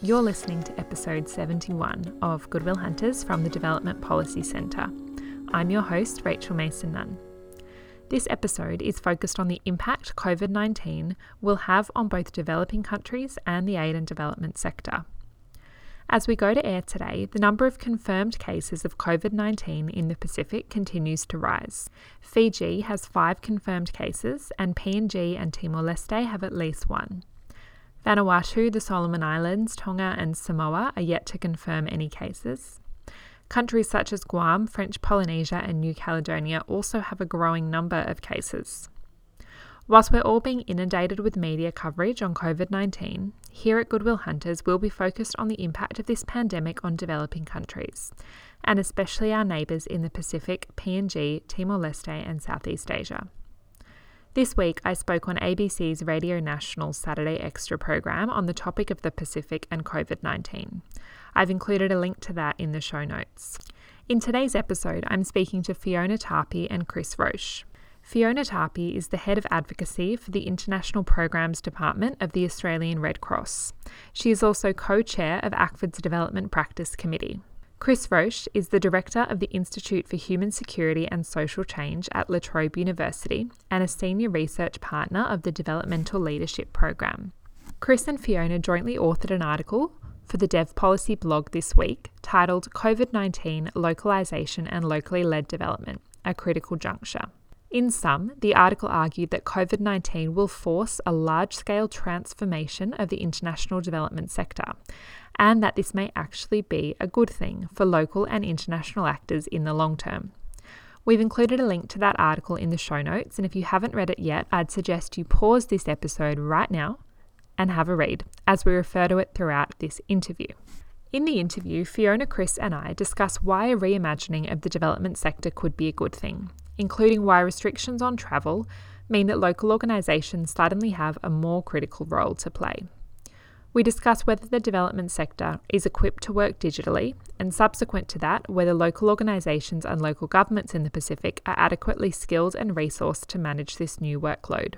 You're listening to episode 71 of Goodwill Hunters from the Development Policy Centre. I'm your host, Rachel Mason Nunn. This episode is focused on the impact COVID 19 will have on both developing countries and the aid and development sector. As we go to air today, the number of confirmed cases of COVID 19 in the Pacific continues to rise. Fiji has five confirmed cases, and PNG and Timor Leste have at least one. Vanuatu, the Solomon Islands, Tonga, and Samoa are yet to confirm any cases. Countries such as Guam, French Polynesia, and New Caledonia also have a growing number of cases. Whilst we're all being inundated with media coverage on COVID 19, here at Goodwill Hunters we'll be focused on the impact of this pandemic on developing countries, and especially our neighbours in the Pacific, PNG, Timor Leste, and Southeast Asia. This week, I spoke on ABC's Radio National Saturday Extra program on the topic of the Pacific and COVID 19. I've included a link to that in the show notes. In today's episode, I'm speaking to Fiona Tarpey and Chris Roche. Fiona Tarpey is the Head of Advocacy for the International Programs Department of the Australian Red Cross. She is also co chair of ACFID's Development Practice Committee. Chris Roche is the Director of the Institute for Human Security and Social Change at La Trobe University and a Senior Research Partner of the Developmental Leadership Program. Chris and Fiona jointly authored an article for the Dev Policy blog this week titled COVID 19 Localisation and Locally Led Development, a Critical Juncture. In sum, the article argued that COVID 19 will force a large scale transformation of the international development sector, and that this may actually be a good thing for local and international actors in the long term. We've included a link to that article in the show notes, and if you haven't read it yet, I'd suggest you pause this episode right now and have a read, as we refer to it throughout this interview. In the interview, Fiona, Chris, and I discuss why a reimagining of the development sector could be a good thing, including why restrictions on travel mean that local organisations suddenly have a more critical role to play. We discuss whether the development sector is equipped to work digitally, and subsequent to that, whether local organisations and local governments in the Pacific are adequately skilled and resourced to manage this new workload.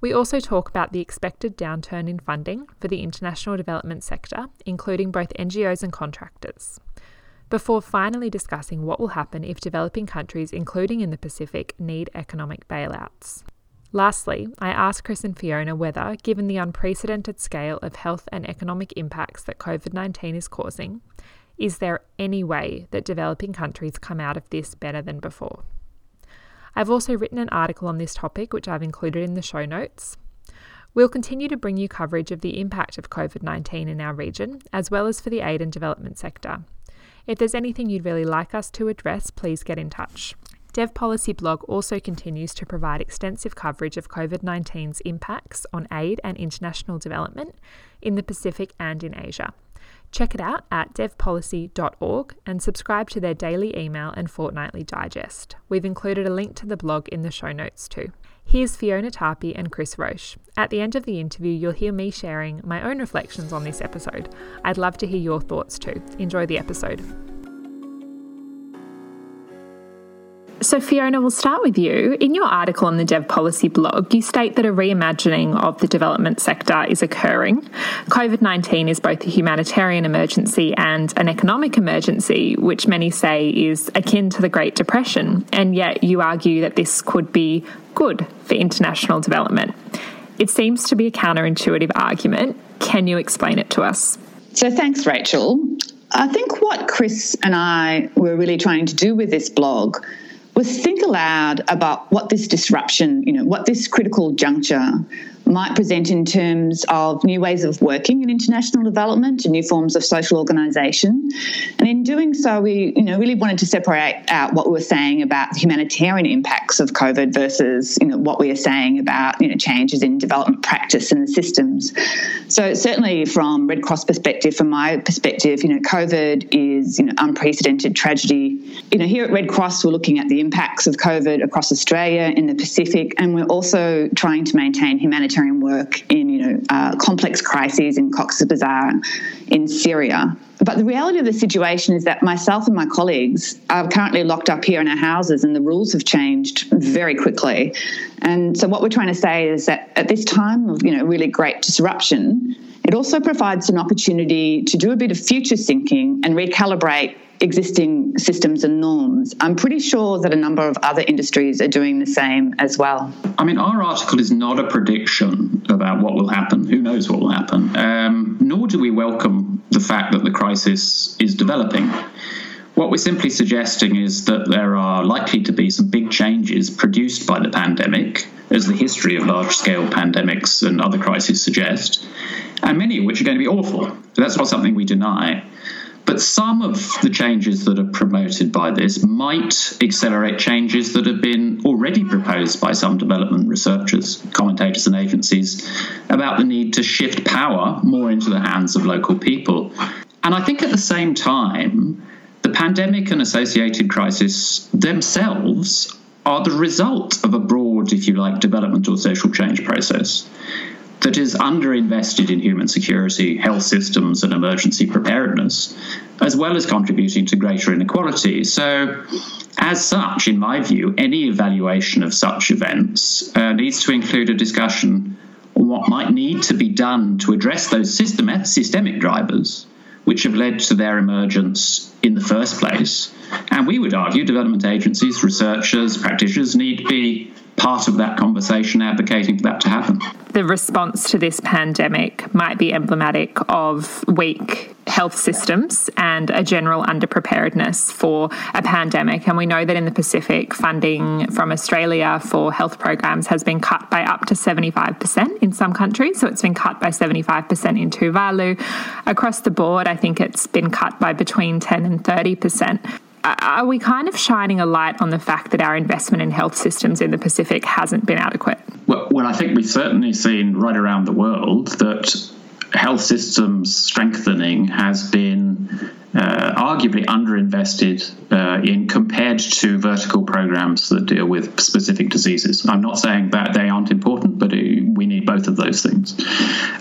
We also talk about the expected downturn in funding for the international development sector, including both NGOs and contractors before finally discussing what will happen if developing countries, including in the Pacific, need economic bailouts. Lastly, I asked Chris and Fiona whether, given the unprecedented scale of health and economic impacts that COVID 19 is causing, is there any way that developing countries come out of this better than before? I've also written an article on this topic, which I've included in the show notes. We'll continue to bring you coverage of the impact of COVID 19 in our region, as well as for the aid and development sector. If there's anything you'd really like us to address, please get in touch. Dev Policy blog also continues to provide extensive coverage of COVID 19's impacts on aid and international development in the Pacific and in Asia. Check it out at devpolicy.org and subscribe to their daily email and fortnightly digest. We've included a link to the blog in the show notes too. Here's Fiona Tarpey and Chris Roche. At the end of the interview, you'll hear me sharing my own reflections on this episode. I'd love to hear your thoughts too. Enjoy the episode. So, Fiona, we'll start with you. In your article on the Dev Policy blog, you state that a reimagining of the development sector is occurring. COVID 19 is both a humanitarian emergency and an economic emergency, which many say is akin to the Great Depression. And yet, you argue that this could be good for international development. It seems to be a counterintuitive argument. Can you explain it to us? So, thanks, Rachel. I think what Chris and I were really trying to do with this blog was think aloud about what this disruption, you know, what this critical juncture might present in terms of new ways of working in international development and new forms of social organisation. And in doing so, we you know really wanted to separate out what we were saying about the humanitarian impacts of COVID versus you know what we are saying about you know changes in development practice and the systems. So certainly from Red Cross perspective, from my perspective, you know COVID is you know unprecedented tragedy. You know here at Red Cross, we're looking at the impacts of COVID across Australia in the Pacific, and we're also trying to maintain humanitarian humanitarian work in you know uh, complex crises in Cox's Bazar in Syria. But the reality of the situation is that myself and my colleagues are currently locked up here in our houses, and the rules have changed very quickly. And so, what we're trying to say is that at this time of you know really great disruption, It also provides an opportunity to do a bit of future thinking and recalibrate existing systems and norms. I'm pretty sure that a number of other industries are doing the same as well. I mean, our article is not a prediction about what will happen. Who knows what will happen? Um, nor do we welcome the fact that the crisis is developing. What we're simply suggesting is that there are likely to be some big changes produced by the pandemic, as the history of large scale pandemics and other crises suggest, and many of which are going to be awful. That's not something we deny. But some of the changes that are promoted by this might accelerate changes that have been already proposed by some development researchers, commentators, and agencies about the need to shift power more into the hands of local people. And I think at the same time, the pandemic and associated crisis themselves are the result of a broad, if you like, development or social change process that is underinvested in human security, health systems, and emergency preparedness, as well as contributing to greater inequality. So, as such, in my view, any evaluation of such events uh, needs to include a discussion on what might need to be done to address those system- systemic drivers which have led to their emergence in the first place. And we would argue development agencies, researchers, practitioners need to be part of that conversation advocating for that to happen. The response to this pandemic might be emblematic of weak health systems and a general underpreparedness for a pandemic. And we know that in the Pacific, funding from Australia for health programs has been cut by up to 75% in some countries. So it's been cut by 75% in Tuvalu. Across the board, I think it's been cut by between 10 and 30% are we kind of shining a light on the fact that our investment in health systems in the Pacific hasn't been adequate? Well, well I think we've certainly seen right around the world that health systems strengthening has been uh, arguably underinvested uh, in compared to vertical programs that deal with specific diseases. I'm not saying that they aren't important, but it, we need both of those things.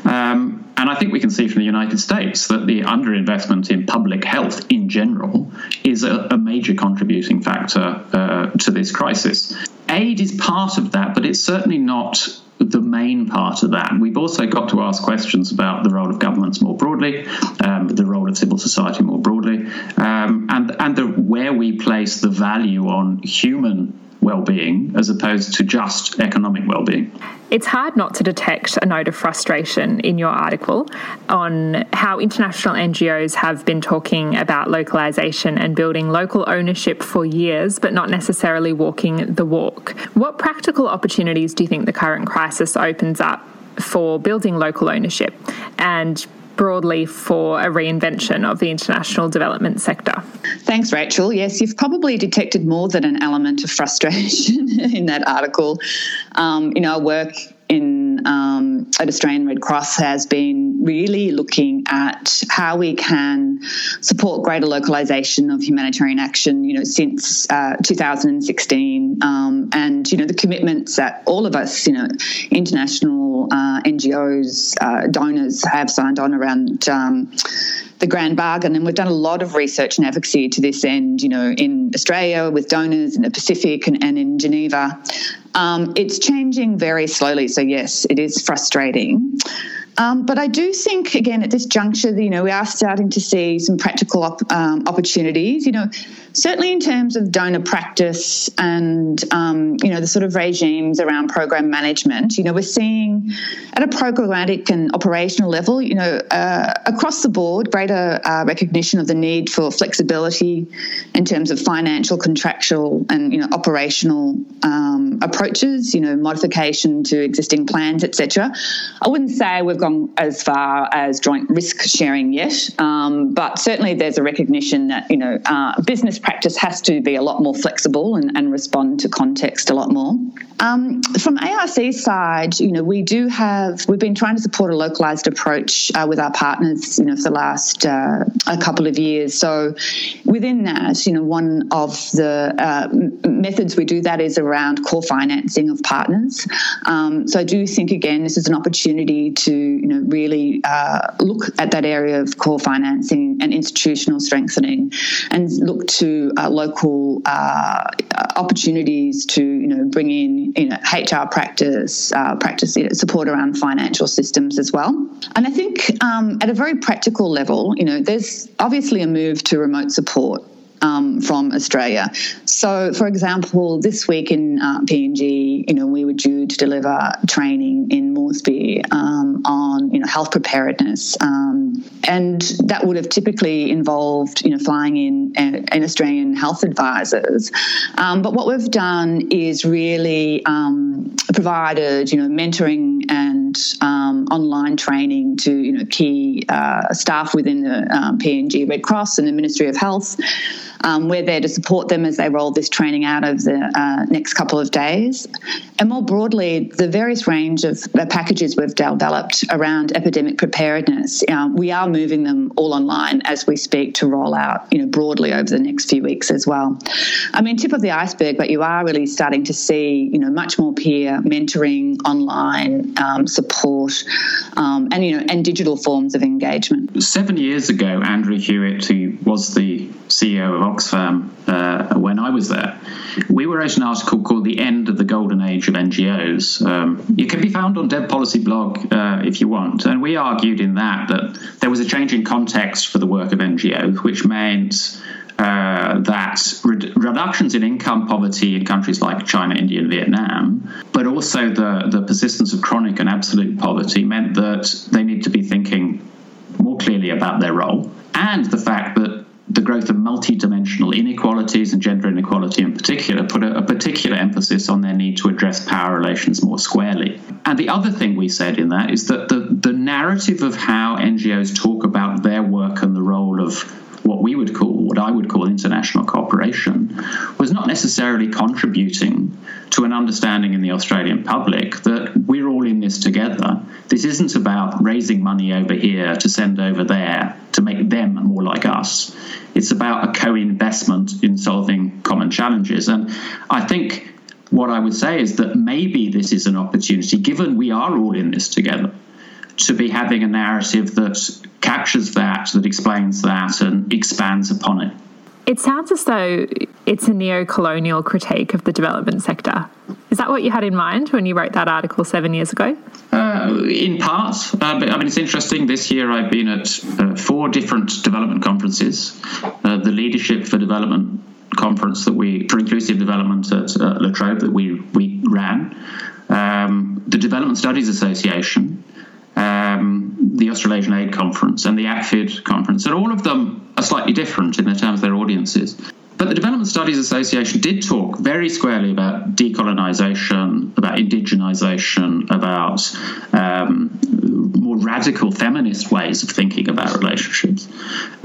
Um, and I think we can see from the United States that the underinvestment in public health in general is a, a major contributing factor uh, to this crisis. Aid is part of that, but it's certainly not the main part of that. We've also got to ask questions about the role of governments more broadly, um, the role of civil society more broadly, um, and and the, where we place the value on human well-being as opposed to just economic well-being. It's hard not to detect a note of frustration in your article on how international NGOs have been talking about localization and building local ownership for years, but not necessarily walking the walk. What practical opportunities do you think the current crisis opens up for building local ownership and broadly for a reinvention of the international development sector. Thanks, Rachel. Yes, you've probably detected more than an element of frustration in that article. Um, know, our work in um, at Australian Red Cross has been really looking at how we can support greater localization of humanitarian action. You know, since uh, 2016, um, and you know the commitments that all of us, you know, international uh, NGOs, uh, donors have signed on around. Um, the grand bargain. And we've done a lot of research and advocacy to this end, you know, in Australia with donors in the Pacific and, and in Geneva. Um, it's changing very slowly. So, yes, it is frustrating. Um, but I do think, again, at this juncture, you know, we are starting to see some practical op- um, opportunities. You know, certainly in terms of donor practice and um, you know the sort of regimes around program management. You know, we're seeing at a programmatic and operational level, you know, uh, across the board, greater uh, recognition of the need for flexibility in terms of financial, contractual, and you know operational um, approaches. You know, modification to existing plans, etc. I wouldn't say we've gone as far as joint risk sharing yet, um, but certainly there's a recognition that you know uh, business practice has to be a lot more flexible and, and respond to context a lot more. Um, from ARC's side, you know, we do have, we've been trying to support a localised approach uh, with our partners, you know, for the last uh, a couple of years. So within that, you know, one of the uh, methods we do that is around core financing of partners. Um, so I do think, again, this is an opportunity to you know really uh, look at that area of core financing and institutional strengthening, and look to uh, local uh, opportunities to you know bring in you know HR practice, uh, practice you know, support around financial systems as well. And I think um, at a very practical level, you know, there's obviously a move to remote support um, from Australia. So, for example, this week in uh, PNG, you know, we were due to deliver training in Moresby um, on you know health preparedness, um, and that would have typically involved you know flying in an Australian health advisors. Um, but what we've done is really um, provided you know mentoring and um, online training to you know key uh, staff within the PNG Red Cross and the Ministry of Health. Um, we're there to support them as they roll this training out over the uh, next couple of days. And more broadly, the various range of uh, packages we've developed around epidemic preparedness, uh, we are moving them all online as we speak to roll out, you know, broadly over the next few weeks as well. I mean, tip of the iceberg, but you are really starting to see, you know, much more peer mentoring, online um, support, um, and you know, and digital forms of engagement. Seven years ago, Andrew Hewitt, who was the CEO of Oxfam uh, when I was there, we wrote an article called "The End of the Golden Age of NGOs." Um, it can be found on Dev Policy blog uh, if you want, and we argued in that that there was a change in context for the work of NGOs, which meant uh, that re- reductions in income poverty in countries like China, India, and Vietnam, but also the, the persistence of chronic and absolute poverty meant that they need to be thinking more clearly about their role. And the fact that growth of multidimensional inequalities and gender inequality in particular put a, a, particular emphasis on their need to address power relations more squarely. And the other thing we said in that is that the, the narrative of how NGOs talk about their work and the role of what we would call, what I would call international cooperation, was not necessarily contributing to an understanding in the Australian public that we're all in this together. This isn't about raising money over here to send over there to make them more like us. It's about a co investment in solving common challenges. And I think what I would say is that maybe this is an opportunity, given we are all in this together, to be having a narrative that captures that, that explains that, and expands upon it. It sounds as though it's a neo colonial critique of the development sector. Is that what you had in mind when you wrote that article seven years ago? Uh, in part. Uh, but, I mean, it's interesting. This year I've been at uh, four different development conferences. Uh, the Leadership for Development conference that we, for inclusive development at uh, La Trobe that we, we ran, um, the Development Studies Association, um, the Australasian Aid Conference, and the ACFID conference. And all of them are slightly different in the terms of their audiences. But the Development Studies Association did talk very squarely about decolonisation, about indigenisation, about um, more radical feminist ways of thinking about relationships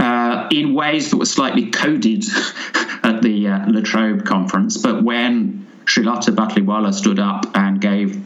uh, in ways that were slightly coded at the uh, conference. But when Srilata Batliwala stood up and gave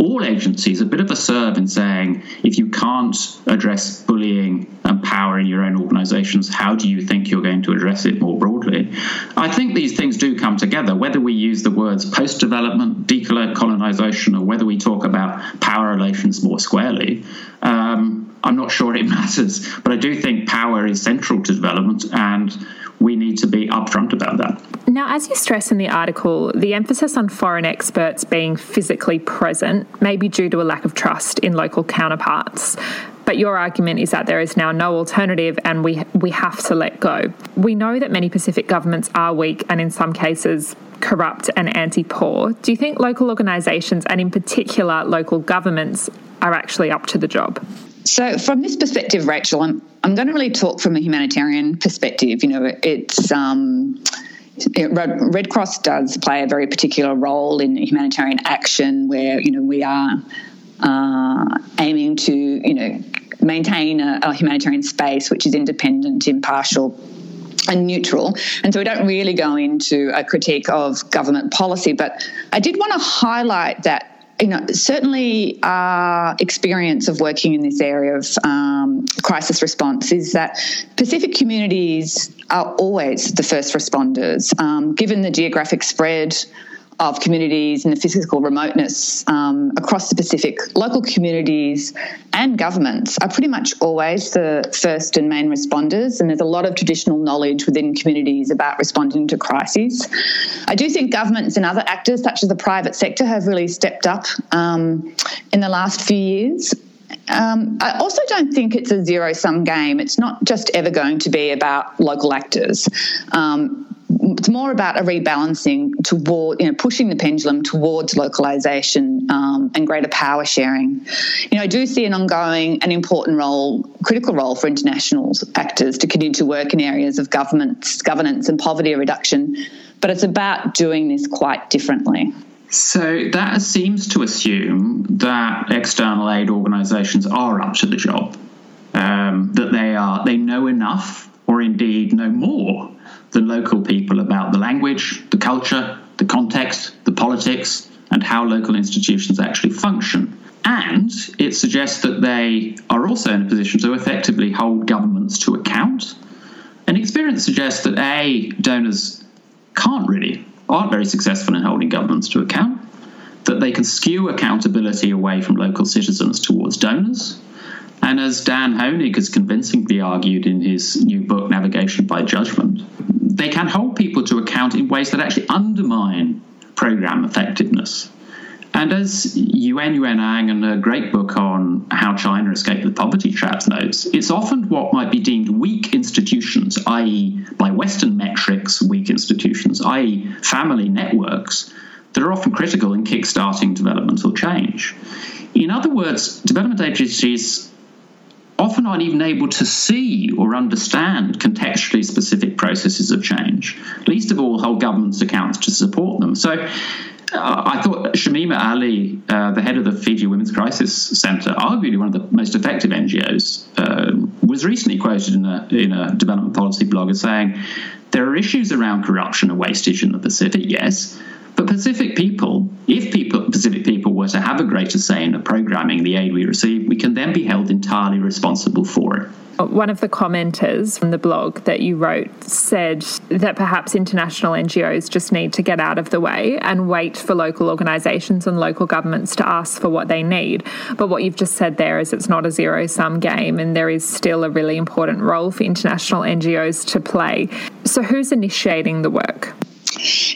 all agencies a bit of a serve in saying if you can't address bullying and power in your own organizations, how do you think you're going to address it more broadly? I think these things do come together, whether we use the words post development, decolonization, or whether we talk about power relations more squarely. Um, I'm not sure it matters, but I do think power is central to development and we need to be upfront about that. Now, as you stress in the article, the emphasis on foreign experts being physically present may be due to a lack of trust in local counterparts. But your argument is that there is now no alternative and we, we have to let go. We know that many Pacific governments are weak and, in some cases, corrupt and anti poor. Do you think local organisations, and in particular local governments, are actually up to the job? So, from this perspective, Rachel, I'm, I'm going to really talk from a humanitarian perspective. You know, it's. Um, Red Cross does play a very particular role in humanitarian action, where you know we are uh, aiming to you know maintain a, a humanitarian space which is independent, impartial, and neutral. And so we don't really go into a critique of government policy. But I did want to highlight that you know, certainly our experience of working in this area of um, crisis response is that Pacific communities are always the first responders, um, given the geographic spread of communities and the physical remoteness um, across the Pacific, local communities and governments are pretty much always the first and main responders. And there's a lot of traditional knowledge within communities about responding to crises. I do think governments and other actors, such as the private sector, have really stepped up um, in the last few years. Um, I also don't think it's a zero sum game. It's not just ever going to be about local actors. Um, it's more about a rebalancing toward, you know, pushing the pendulum towards localization um, and greater power sharing. You know, I do see an ongoing and important role, critical role for international actors to continue to work in areas of governments, governance and poverty reduction, but it's about doing this quite differently. So that seems to assume that external aid organisations are up to the job, um, that they are they know enough, or indeed know more than local people about the language, the culture, the context, the politics, and how local institutions actually function. And it suggests that they are also in a position to effectively hold governments to account. And experience suggests that A, donors can't really aren't very successful in holding governments to account, that they can skew accountability away from local citizens towards donors. And as Dan Honig has convincingly argued in his new book, Navigation by Judgment, they can hold people to account in ways that actually undermine program effectiveness. And as Yuen Ang, in her great book on how China escaped the poverty traps, notes, it's often what might be deemed weak institutions, i.e., by Western metrics, weak institutions, i.e., family networks, that are often critical in kickstarting developmental change. In other words, development agencies often aren't even able to see or understand contextually specific processes of change, least of all hold governments accounts to support them. So uh, I thought Shamima Ali, uh, the head of the Fiji Women's Crisis Centre, arguably one of the most effective NGOs, uh, was recently quoted in a, in a development policy blog as saying, there are issues around corruption and wastage in the Pacific, yes, but Pacific people, if people, Pacific people were to have a greater say in the programming, the aid we receive, we can then be held entirely responsible for it. One of the commenters from the blog that you wrote said that perhaps international NGOs just need to get out of the way and wait for local organisations and local governments to ask for what they need. But what you've just said there is it's not a zero sum game and there is still a really important role for international NGOs to play. So, who's initiating the work?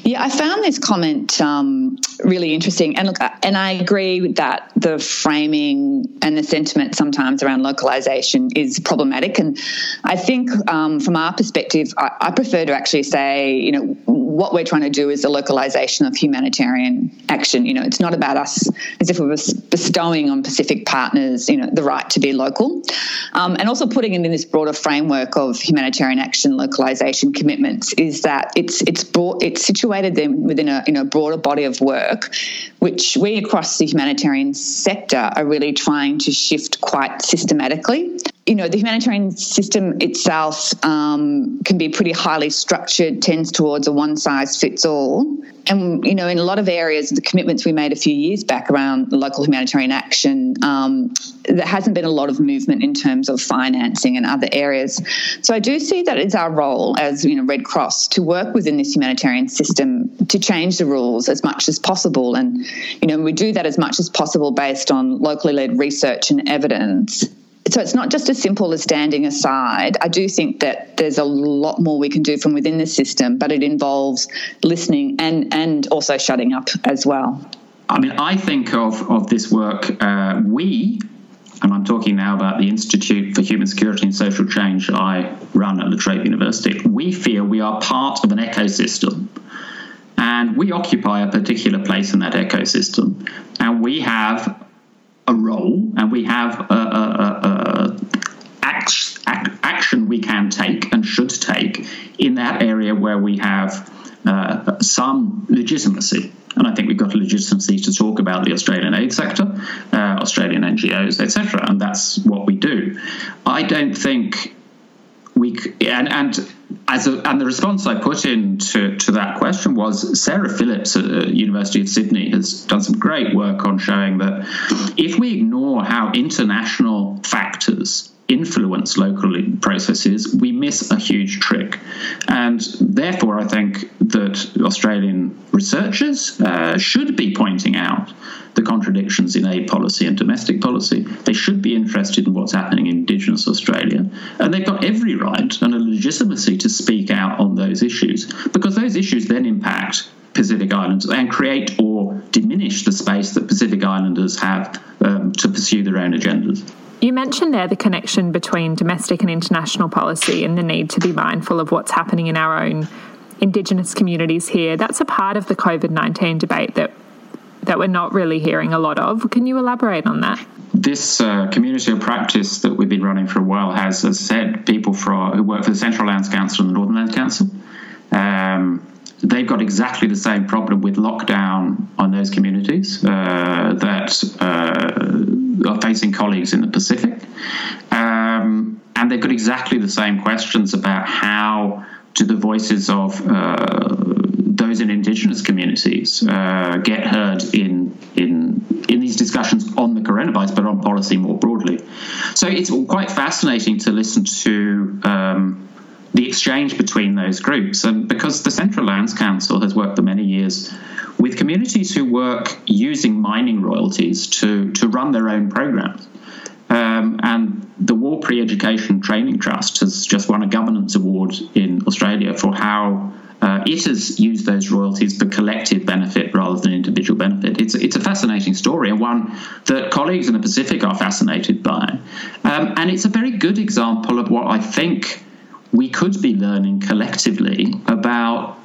Yeah, I found this comment um, really interesting, and look, and I agree that the framing and the sentiment sometimes around localization is problematic. And I think, um, from our perspective, I, I, prefer to actually say, you know, what we're trying to do is the localization of humanitarian action. You know, it's not about us as if we were bestowing on Pacific partners, you know, the right to be local, um, and also putting it in this broader framework of humanitarian action localization commitments. Is that it's it's brought it's situated them within a, in a broader body of work, which we across the humanitarian sector are really trying to shift quite systematically you know, the humanitarian system itself um, can be pretty highly structured, tends towards a one size fits all. And, you know, in a lot of areas, the commitments we made a few years back around local humanitarian action, um, there hasn't been a lot of movement in terms of financing and other areas. So I do see that it's our role as, you know, Red Cross to work within this humanitarian system to change the rules as much as possible. And, you know, we do that as much as possible based on locally led research and evidence so it's not just as simple as standing aside. I do think that there's a lot more we can do from within the system, but it involves listening and and also shutting up as well. I mean, I think of of this work. Uh, we, and I'm talking now about the Institute for Human Security and Social Change I run at La Trobe University. We feel we are part of an ecosystem. And we occupy a particular place in that ecosystem. And we have a role and we have a, a, a, act, action we can take and should take in that area where we have uh, some legitimacy. And I think we've got a legitimacy to talk about the Australian aid sector, uh, Australian NGOs, etc. And that's what we do. I don't think we and and as a, and the response I put in to, to that question was Sarah Phillips at the University of Sydney has done some great work on showing that if we ignore how international factors influence local processes, we miss a huge trick. And therefore, I think that Australian researchers uh, should be pointing out the contradictions in aid policy and domestic policy. They should be interested in what's happening in Indigenous Australia. And they've got every right and a legitimacy to speak out on those issues because those issues then impact Pacific Islands and create or diminish the space that Pacific Islanders have um, to pursue their own agendas. You mentioned there the connection between domestic and international policy and the need to be mindful of what's happening in our own Indigenous communities here. That's a part of the COVID 19 debate that that we're not really hearing a lot of. Can you elaborate on that? This uh, community of practice that we've been running for a while has, as I said, people for, who work for the Central Lands Council and the Northern Lands Council. Um, they've got exactly the same problem with lockdown on those communities uh, that uh, are facing colleagues in the Pacific. Um, and they've got exactly the same questions about how do the voices of uh, those in Indigenous communities uh, get heard in in in these discussions on the coronavirus, but on policy more broadly. So it's quite fascinating to listen to. Um, the exchange between those groups, and because the Central Lands Council has worked for many years with communities who work using mining royalties to to run their own programs. Um, and the Warlpiri Education Training Trust has just won a governance award in Australia for how uh, it has used those royalties for collective benefit rather than individual benefit. It's, it's a fascinating story and one that colleagues in the Pacific are fascinated by. Um, and it's a very good example of what I think we could be learning collectively about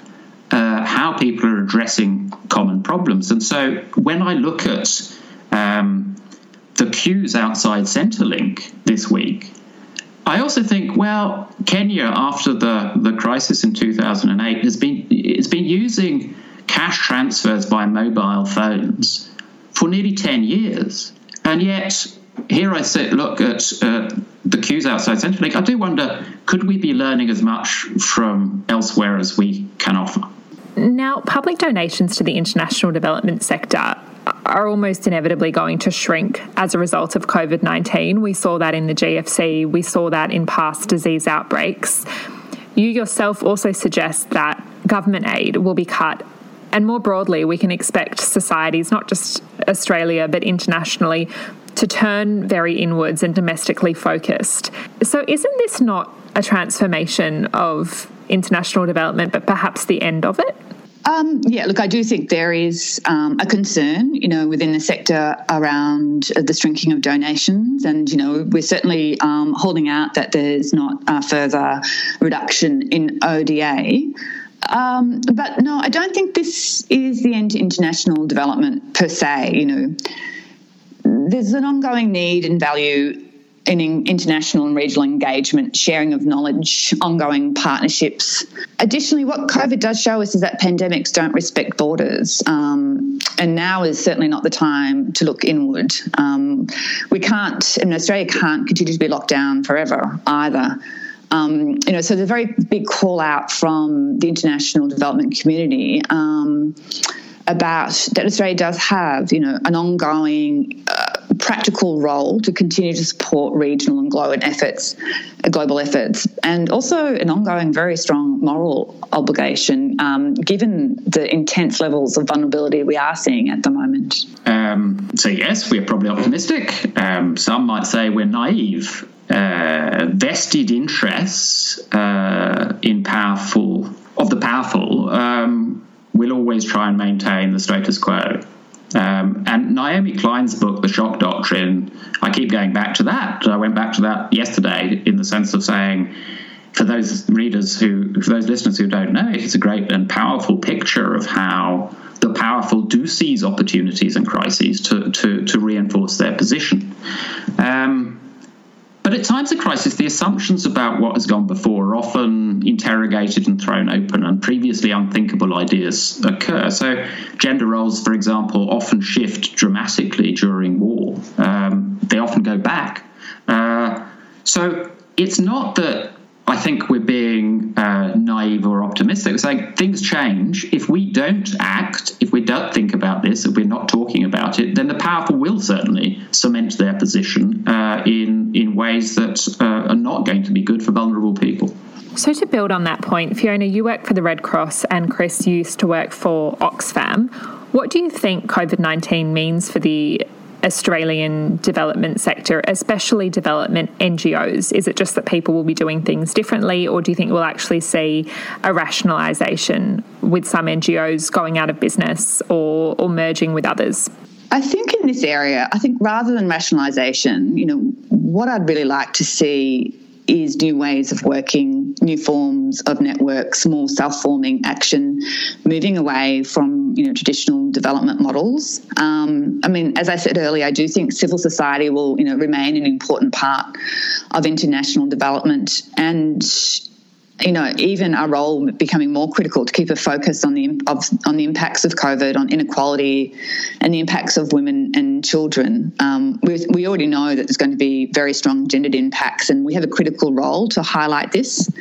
uh, how people are addressing common problems. And so when I look at um, the queues outside Centrelink this week, I also think, well, Kenya after the, the crisis in 2008 has been it's been using cash transfers by mobile phones for nearly 10 years, and yet here I sit, look at uh, the queues outside Centrelink. I do wonder, could we be learning as much from elsewhere as we can offer? Now, public donations to the international development sector are almost inevitably going to shrink as a result of COVID 19. We saw that in the GFC, we saw that in past disease outbreaks. You yourself also suggest that government aid will be cut. And more broadly, we can expect societies, not just Australia, but internationally, to turn very inwards and domestically focused. So, isn't this not a transformation of international development, but perhaps the end of it? Um, yeah, look, I do think there is um, a concern, you know, within the sector around the shrinking of donations, and you know, we're certainly um, holding out that there's not a further reduction in ODA. Um, but no, I don't think this is the end to international development per se. You know, there's an ongoing need and value in international and regional engagement, sharing of knowledge, ongoing partnerships. Additionally, what COVID does show us is that pandemics don't respect borders, um, and now is certainly not the time to look inward. Um, we can't, and Australia can't continue to be locked down forever either. Um, you know, so there's a very big call out from the international development community um, about that Australia does have, you know, an ongoing uh, practical role to continue to support regional and global efforts, uh, global efforts, and also an ongoing, very strong moral obligation, um, given the intense levels of vulnerability we are seeing at the moment. Um, so yes, we're probably optimistic. Um, some might say we're naive. Uh, vested interests uh, in powerful of the powerful um, will always try and maintain the status quo. Um, and Naomi Klein's book, The Shock Doctrine, I keep going back to that. I went back to that yesterday in the sense of saying, for those readers who, for those listeners who don't know, it's a great and powerful picture of how the powerful do seize opportunities and crises to, to, to reinforce their position. Um, but at times of crisis, the assumptions about what has gone before are often interrogated and thrown open, and previously unthinkable ideas occur. So, gender roles, for example, often shift dramatically during war. Um, they often go back. Uh, so, it's not that I think we're being uh, naive or optimistic. We're saying things change. If we don't act, if we don't think about this, if we're not talking about it, then the powerful will certainly cement their position uh, in in ways that uh, are not going to be good for vulnerable people. So, to build on that point, Fiona, you work for the Red Cross and Chris used to work for Oxfam. What do you think COVID 19 means for the Australian development sector, especially development NGOs? Is it just that people will be doing things differently, or do you think we'll actually see a rationalisation with some NGOs going out of business or, or merging with others? I think in this area, I think rather than rationalisation, you know, what I'd really like to see is new ways of working, new forms of networks, more self-forming action, moving away from you know traditional development models. Um, I mean, as I said earlier, I do think civil society will you know remain an important part of international development, and you know, even our role becoming more critical to keep a focus on the of, on the impacts of COVID, on inequality, and the impacts of women and children. Um, we, we already know that there's going to be very strong gendered impacts, and we have a critical role to highlight this.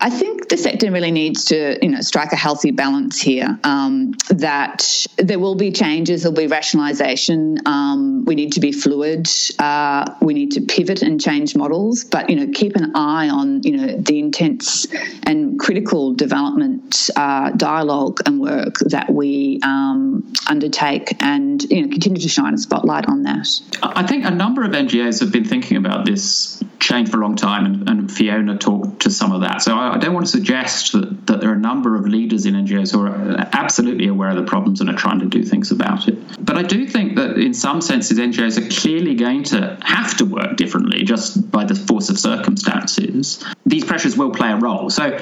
I think the sector really needs to, you know, strike a healthy balance here. Um, that there will be changes, there'll be rationalisation. Um, we need to be fluid. Uh, we need to pivot and change models, but you know, keep an eye on you know the intense and critical development uh, dialogue and work that we um, undertake, and you know, continue to shine a spotlight on that. I think a number of NGOs have been thinking about this change for a long time, and, and Fiona talked to some of that. So I, I don't want to suggest that, that there are a number of leaders in NGOs who are absolutely aware of the problems and are trying to do things about it. But I do think that in some senses, NGOs are clearly going to have to work differently just by the force of circumstances. These pressures will play a role. So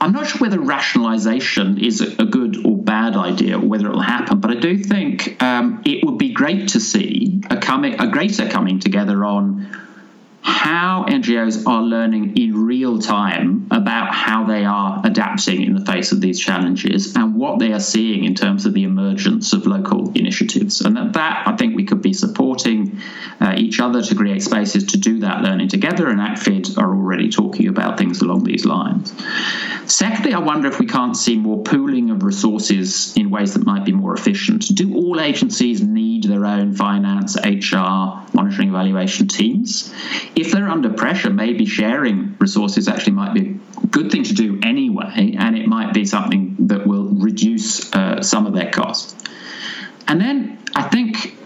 I'm not sure whether rationalisation is a good or bad idea or whether it will happen, but I do think um, it would be great to see a coming, a greater coming together on how NGOs are learning in real time about how they are adapting in the face of these challenges and what they are seeing in terms of the emergence of local initiatives. And that, that I think we could be supporting uh, each other to create spaces to do that learning together, and ACFID are already talking about things along these lines. Secondly, I wonder if we can't see more pooling of resources in ways that might be more efficient. Do all agencies need their own finance, HR, monitoring evaluation teams? if they're under pressure, maybe sharing resources actually might be a good thing to do anyway, and it might be something that will reduce uh, some of their costs. And then I think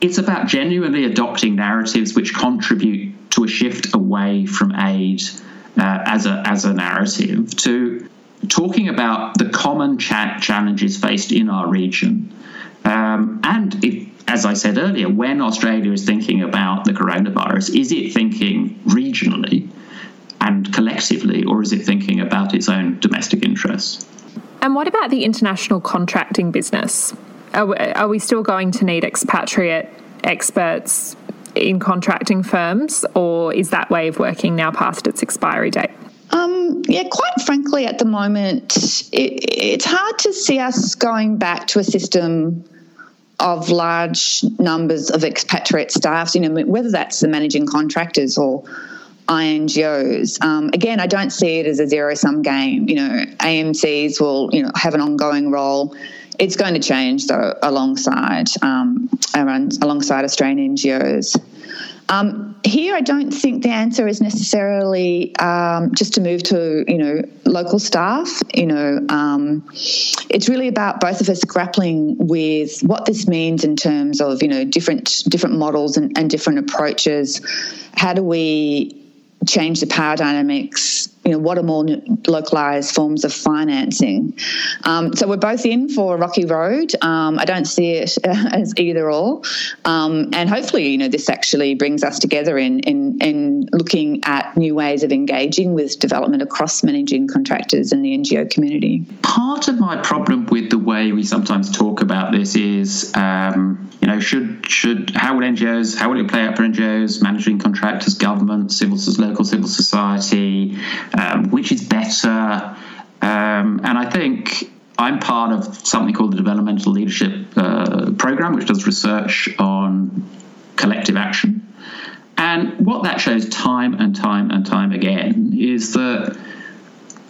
it's about genuinely adopting narratives which contribute to a shift away from aid uh, as a as a narrative to talking about the common cha- challenges faced in our region. Um, and if as I said earlier, when Australia is thinking about the coronavirus, is it thinking regionally and collectively, or is it thinking about its own domestic interests? And what about the international contracting business? Are we, are we still going to need expatriate experts in contracting firms, or is that way of working now past its expiry date? Um, yeah, quite frankly, at the moment, it, it's hard to see us going back to a system of large numbers of expatriate staff, you know, whether that's the managing contractors or INGOs. Um, again, I don't see it as a zero sum game. You know, AMCs will, you know, have an ongoing role. It's going to change though alongside um, around, alongside Australian NGOs. Um, here, I don't think the answer is necessarily um, just to move to you know local staff. You know, um, it's really about both of us grappling with what this means in terms of you know different different models and, and different approaches. How do we change the power dynamics you know what are more localized forms of financing. Um, so we're both in for a rocky road. Um, i don't see it as either or. Um, and hopefully you know this actually brings us together in, in in looking at new ways of engaging with development across managing contractors and the ngo community. Part of my problem with the way we sometimes talk about this is um, you know should should how will ngos how will it play out for ngos managing contractors government civil local civil society um, which is better. Um, and I think I'm part of something called the Developmental Leadership uh, Program, which does research on collective action. And what that shows time and time and time again is that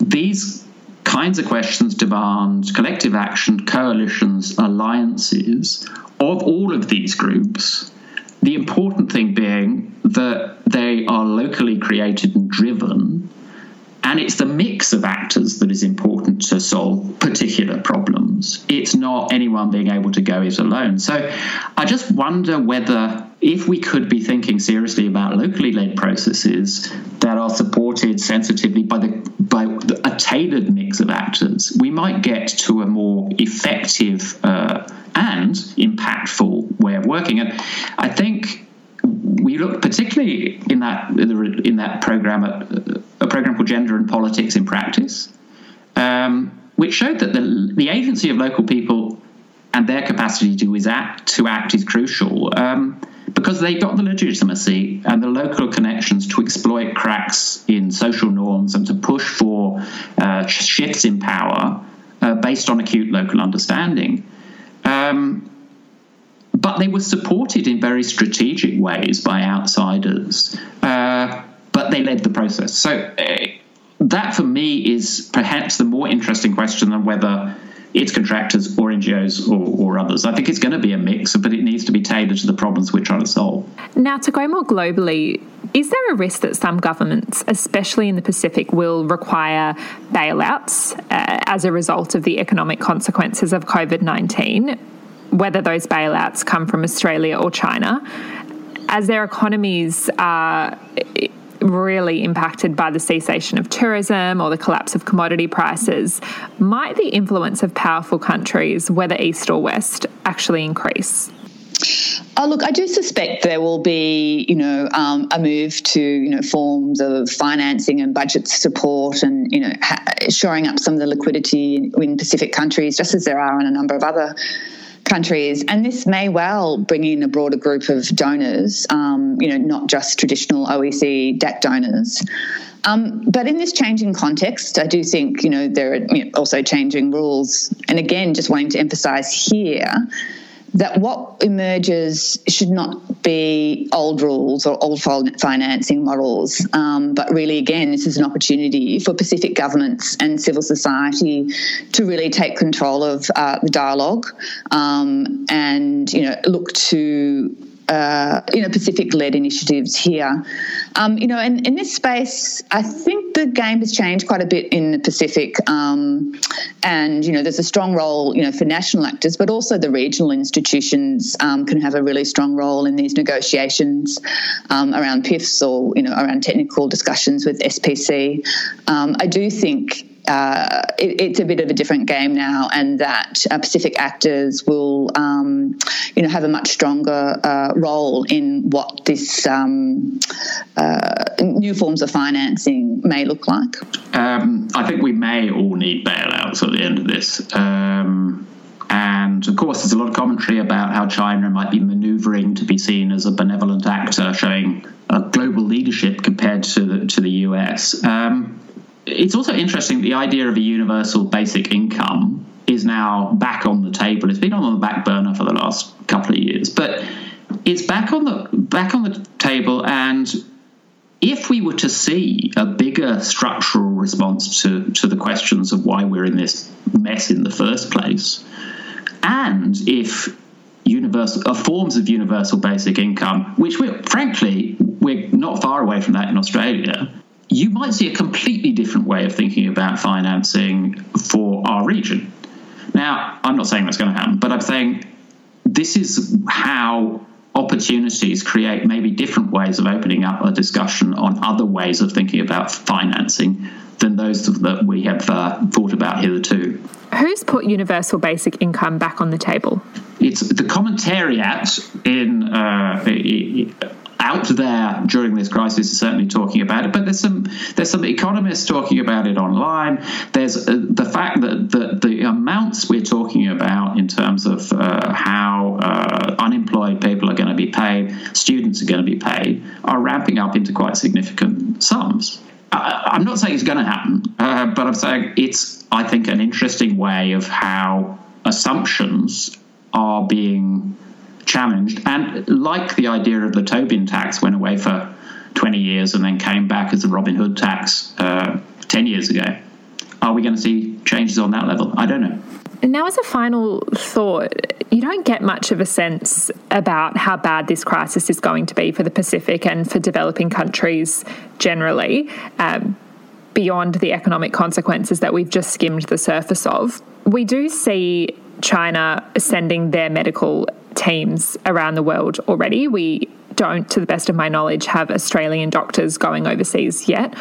these kinds of questions demand collective action, coalitions, alliances of all of these groups. The important thing being that they are locally created and driven and it's the mix of actors that is important to solve particular problems. It's not anyone being able to go it alone. So I just wonder whether if we could be thinking seriously about locally led processes that are supported sensitively by the by a tailored mix of actors, we might get to a more effective uh, and impactful way of working. And I think we look particularly in that in that program at a program called Gender and Politics in Practice, um, which showed that the, the agency of local people and their capacity to act to act is crucial um, because they got the legitimacy and the local connections to exploit cracks in social norms and to push for uh, shifts in power uh, based on acute local understanding. Um, but they were supported in very strategic ways by outsiders. Uh, they led the process. So uh, that for me is perhaps the more interesting question than whether it's contractors or NGOs or, or, others. I think it's going to be a mix, but it needs to be tailored to the problems we're trying to solve. Now, to go more globally, is there a risk that some governments, especially in the Pacific, will require bailouts uh, as a result of the economic consequences of COVID 19? whether those bailouts come from Australia or China, as their economies are really impacted by the cessation of tourism or the collapse of commodity prices, might the influence of powerful countries, whether east or west, actually increase? Oh, look, I do suspect there will be, you know, um, a move to, you know, forms of financing and budget support, and you know, ha- shoring up some of the liquidity in Pacific countries, just as there are in a number of other countries, and this may well bring in a broader group of donors, um, you know, not just traditional OECD DAC donors. Um, but in this changing context, I do think, you know, there are you know, also changing rules. And again, just wanting to emphasize here that what emerges should not be old rules or old financing models, um, but really, again, this is an opportunity for Pacific governments and civil society to really take control of uh, the dialogue um, and you know look to uh, you know Pacific-led initiatives here. Um, you know, and in this space, I think the game has changed quite a bit in the Pacific, um, and you know, there's a strong role you know for national actors, but also the regional institutions um, can have a really strong role in these negotiations um, around PIFs or you know around technical discussions with SPC. Um, I do think uh, it, it's a bit of a different game now, and that uh, Pacific actors will, um, you know, have a much stronger uh, role in what this um, uh, new forms of financing may look like. Um, I think we may all need bailouts at the end of this. Um, and of course, there's a lot of commentary about how China might be maneuvering to be seen as a benevolent actor, showing a global leadership compared to the, to the US. Um, it's also interesting the idea of a universal basic income is now back on the table. It's been on the back burner for the last couple of years, but it's back on the back on the table. And if we were to see a bigger structural response to, to the questions of why we're in this mess in the first place, and if universal uh, forms of universal basic income, which we're frankly we're not far away from that in Australia, you might see a completely different way of thinking about financing for our region. Now, I'm not saying that's going to happen, but I'm saying this is how opportunities create maybe different ways of opening up a discussion on other ways of thinking about financing than those that we have uh, thought about hitherto. Who's put universal basic income back on the table? It's the commentariat in uh, out there during this crisis is certainly talking about it, but there's some there's some economists talking about it online. There's uh, the fact that the, the amounts we're talking about in terms of uh, how uh, unemployed people are going to be paid, students are going to be paid, are ramping up into quite significant sums. I, am not saying it's going to happen, uh, but I'm saying it's I think an interesting way of how assumptions are being challenged. And like the idea of the Tobin tax went away for 20 years and then came back as the Robin Hood tax uh, 10 years ago, Are we going to see changes on that level? I don't know. And now, as a final thought, you don't get much of a sense about how bad this crisis is going to be for the Pacific and for developing countries generally, um, beyond the economic consequences that we've just skimmed the surface of. We do see China sending their medical teams around the world already. We don't, to the best of my knowledge, have Australian doctors going overseas yet.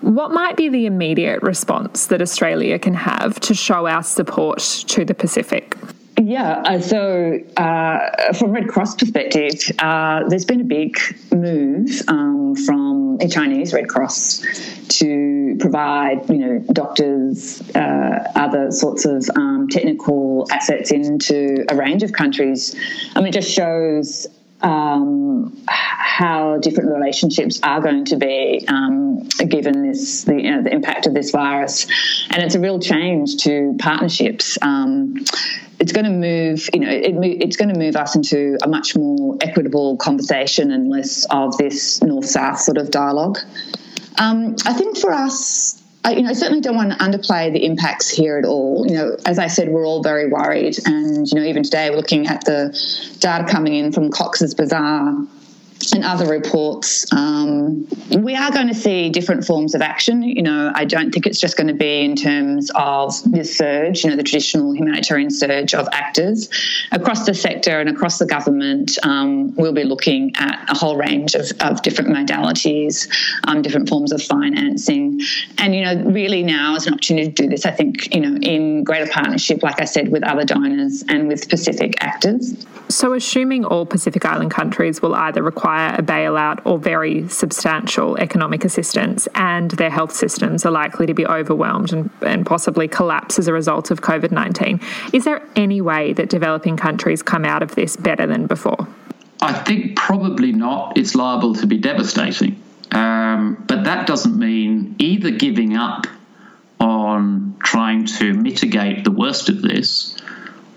What might be the immediate response that Australia can have to show our support to the Pacific? Yeah, uh, so uh, from Red Cross perspective, uh, there's been a big move um, from the Chinese Red Cross to provide, you know, doctors, uh, other sorts of um, technical assets into a range of countries. I mean, it just shows um, how different relationships are going to be um, given this the, you know, the, impact of this virus, and it's a real change to partnerships. Um, it's going to move, you know, it, it's going to move us into a much more equitable conversation and less of this north-south sort of dialogue. Um, I think for us, I, you know, I certainly don't want to underplay the impacts here at all. You know, as I said, we're all very worried, and you know, even today we're looking at the data coming in from Cox's Bazar and other reports, um, we are going to see different forms of action. You know, I don't think it's just going to be in terms of this surge, you know, the traditional humanitarian surge of actors across the sector and across the government. Um, we'll be looking at a whole range of, of different modalities, um, different forms of financing, and you know, really now is an opportunity to do this. I think you know, in greater partnership, like I said, with other donors and with Pacific actors. So, assuming all Pacific Island countries will either require a bailout or very substantial economic assistance, and their health systems are likely to be overwhelmed and, and possibly collapse as a result of COVID 19, is there any way that developing countries come out of this better than before? I think probably not. It's liable to be devastating. Um, but that doesn't mean either giving up on trying to mitigate the worst of this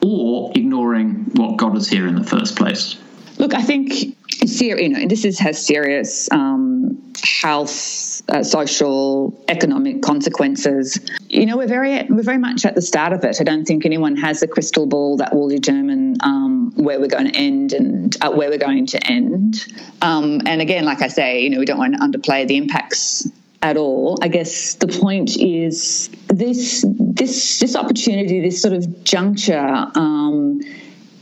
or ignoring what got us here in the first place? Look, I think you know, this is, has serious um, health, uh, social, economic consequences. You know, we're very we're very much at the start of it. I don't think anyone has a crystal ball that will determine um, where we're going to end and uh, where we're going to end. Um, and again, like I say, you know, we don't want to underplay the impacts at all. I guess the point is this this this opportunity, this sort of juncture.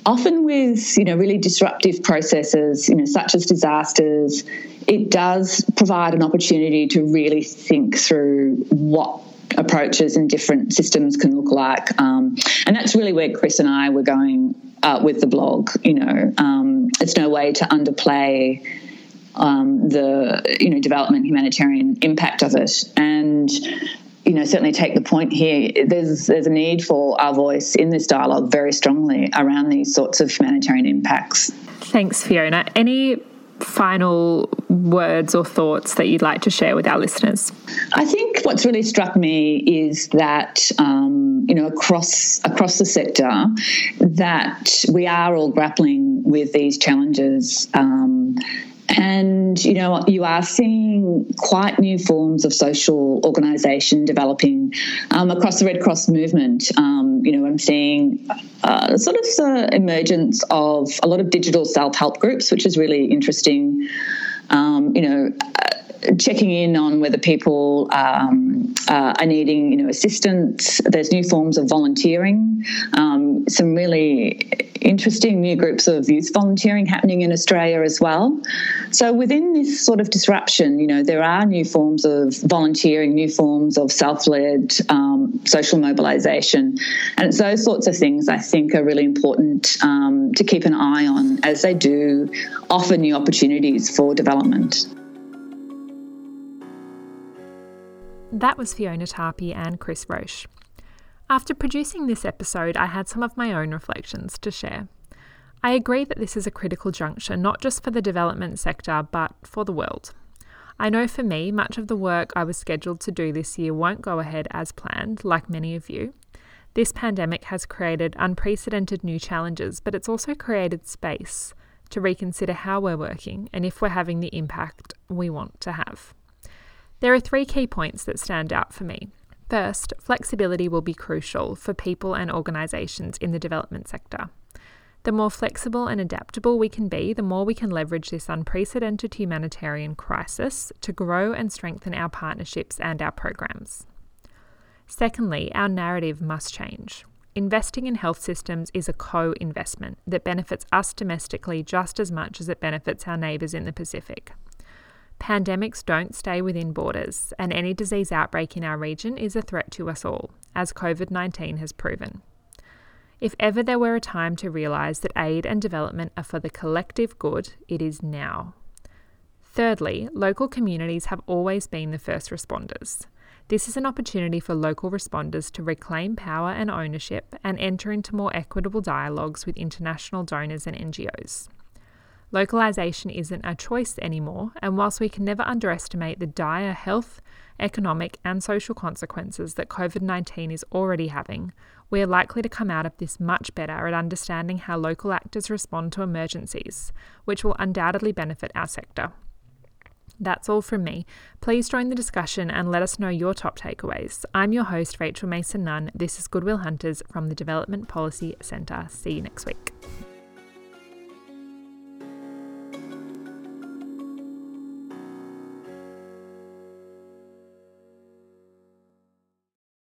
Often with you know really disruptive processes, you know such as disasters, it does provide an opportunity to really think through what approaches and different systems can look like. Um, and that's really where Chris and I were going uh, with the blog. You know, um, it's no way to underplay um, the you know development humanitarian impact of it and you know certainly take the point here there's there's a need for our voice in this dialogue very strongly around these sorts of humanitarian impacts thanks fiona any final words or thoughts that you'd like to share with our listeners? I think what's really struck me is that um, you know across across the sector that we are all grappling with these challenges. Um, and, you know, you are seeing quite new forms of social organisation developing um, across the Red Cross movement. Um, you know, I'm seeing uh, sort of the emergence of a lot of digital self help groups, which is really interesting. Um, you know, checking in on whether people um, uh, are needing, you know, assistance. There's new forms of volunteering. Um, some really interesting new groups of youth volunteering happening in Australia as well. So within this sort of disruption, you know, there are new forms of volunteering, new forms of self-led um, social mobilisation, and it's those sorts of things I think are really important um, to keep an eye on as they do offer new opportunities for development. That was Fiona Tarpey and Chris Roche. After producing this episode, I had some of my own reflections to share. I agree that this is a critical juncture, not just for the development sector, but for the world. I know for me, much of the work I was scheduled to do this year won't go ahead as planned, like many of you. This pandemic has created unprecedented new challenges, but it's also created space to reconsider how we're working and if we're having the impact we want to have. There are three key points that stand out for me. First, flexibility will be crucial for people and organisations in the development sector. The more flexible and adaptable we can be, the more we can leverage this unprecedented humanitarian crisis to grow and strengthen our partnerships and our programs. Secondly, our narrative must change. Investing in health systems is a co investment that benefits us domestically just as much as it benefits our neighbours in the Pacific. Pandemics don't stay within borders, and any disease outbreak in our region is a threat to us all, as COVID 19 has proven. If ever there were a time to realise that aid and development are for the collective good, it is now. Thirdly, local communities have always been the first responders. This is an opportunity for local responders to reclaim power and ownership and enter into more equitable dialogues with international donors and NGOs. Localisation isn't a choice anymore, and whilst we can never underestimate the dire health, economic, and social consequences that COVID 19 is already having, we are likely to come out of this much better at understanding how local actors respond to emergencies, which will undoubtedly benefit our sector. That's all from me. Please join the discussion and let us know your top takeaways. I'm your host, Rachel Mason Nunn. This is Goodwill Hunters from the Development Policy Centre. See you next week.